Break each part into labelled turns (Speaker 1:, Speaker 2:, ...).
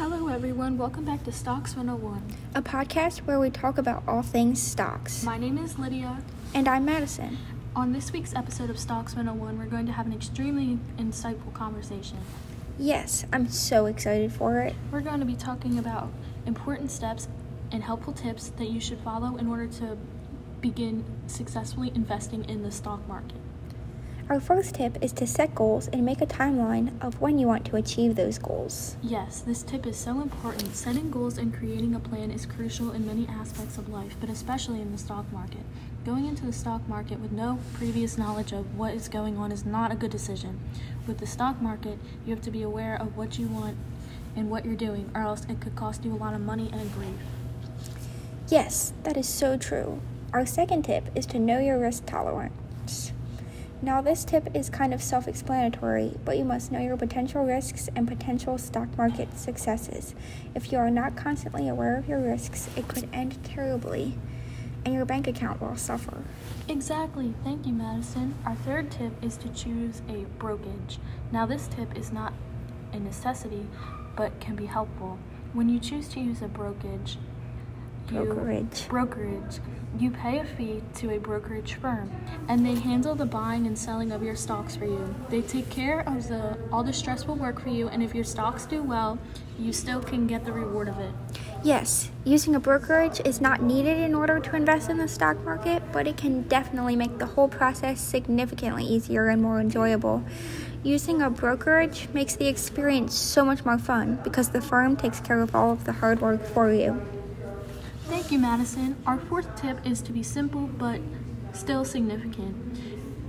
Speaker 1: Hello, everyone. Welcome back to Stocks 101.
Speaker 2: a podcast where we talk about all things stocks.
Speaker 1: My name is Lydia.
Speaker 2: And I'm Madison.
Speaker 1: On this week's episode of Stocks 101, we're going to have an extremely insightful conversation.
Speaker 2: Yes, I'm so excited for it.
Speaker 1: We're going to be talking about important steps and helpful tips that you should follow in order to begin successfully investing in the stock market.
Speaker 2: Our first tip is to set goals and make a timeline of when you want to achieve those goals.
Speaker 1: Yes, this tip is so important. Setting goals and creating a plan is crucial in many aspects of life, but especially in the stock market. Going into the stock market with no previous knowledge of what is going on is not a good decision. With the stock market, you have to be aware of what you want and what you're doing, or else it could cost you a lot of money and grief.
Speaker 2: Yes, that is so true. Our second tip is to know your risk tolerance. Now, this tip is kind of self explanatory, but you must know your potential risks and potential stock market successes. If you are not constantly aware of your risks, it could end terribly, and your bank account will suffer.
Speaker 1: Exactly. Thank you, Madison. Our third tip is to choose a brokerage. Now, this tip is not a necessity, but can be helpful. When you choose to use a brokerage,
Speaker 2: Brokerage.
Speaker 1: brokerage, you pay a fee to a brokerage firm, and they handle the buying and selling of your stocks for you. They take care of the all the stressful work for you, and if your stocks do well, you still can get the reward of it.
Speaker 2: Yes, using a brokerage is not needed in order to invest in the stock market, but it can definitely make the whole process significantly easier and more enjoyable. Using a brokerage makes the experience so much more fun because the firm takes care of all of the hard work for you.
Speaker 1: Thank you, Madison. Our fourth tip is to be simple but still significant.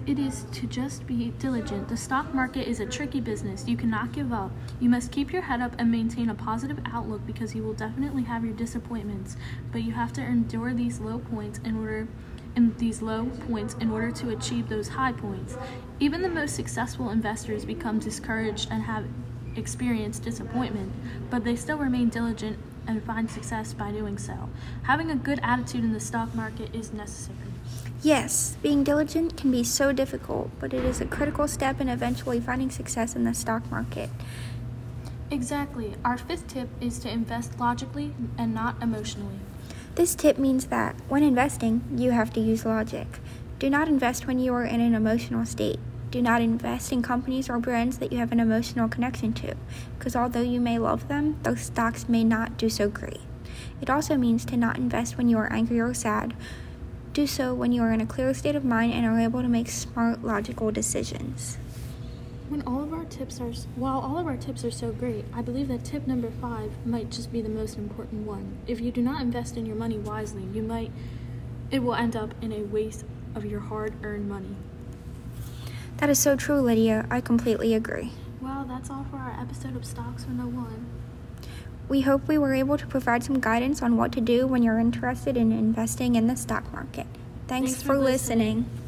Speaker 1: It is to just be diligent. The stock market is a tricky business. You cannot give up. You must keep your head up and maintain a positive outlook because you will definitely have your disappointments, but you have to endure these low points in order in these low points in order to achieve those high points. Even the most successful investors become discouraged and have experienced disappointment, but they still remain diligent and find success by doing so. Having a good attitude in the stock market is necessary.
Speaker 2: Yes, being diligent can be so difficult, but it is a critical step in eventually finding success in the stock market.
Speaker 1: Exactly. Our fifth tip is to invest logically and not emotionally.
Speaker 2: This tip means that when investing, you have to use logic. Do not invest when you are in an emotional state. Do not invest in companies or brands that you have an emotional connection to, because although you may love them, those stocks may not do so great. It also means to not invest when you are angry or sad. Do so when you are in a clear state of mind and are able to make smart, logical decisions.
Speaker 1: When all of our tips are while all of our tips are so great, I believe that tip number 5 might just be the most important one. If you do not invest in your money wisely, you might it will end up in a waste of your hard-earned money.
Speaker 2: That is so true, Lydia. I completely agree.
Speaker 1: Well, that's all for our episode of Stocks 101.
Speaker 2: We hope we were able to provide some guidance on what to do when you're interested in investing in the stock market. Thanks,
Speaker 1: Thanks
Speaker 2: for,
Speaker 1: for listening.
Speaker 2: listening.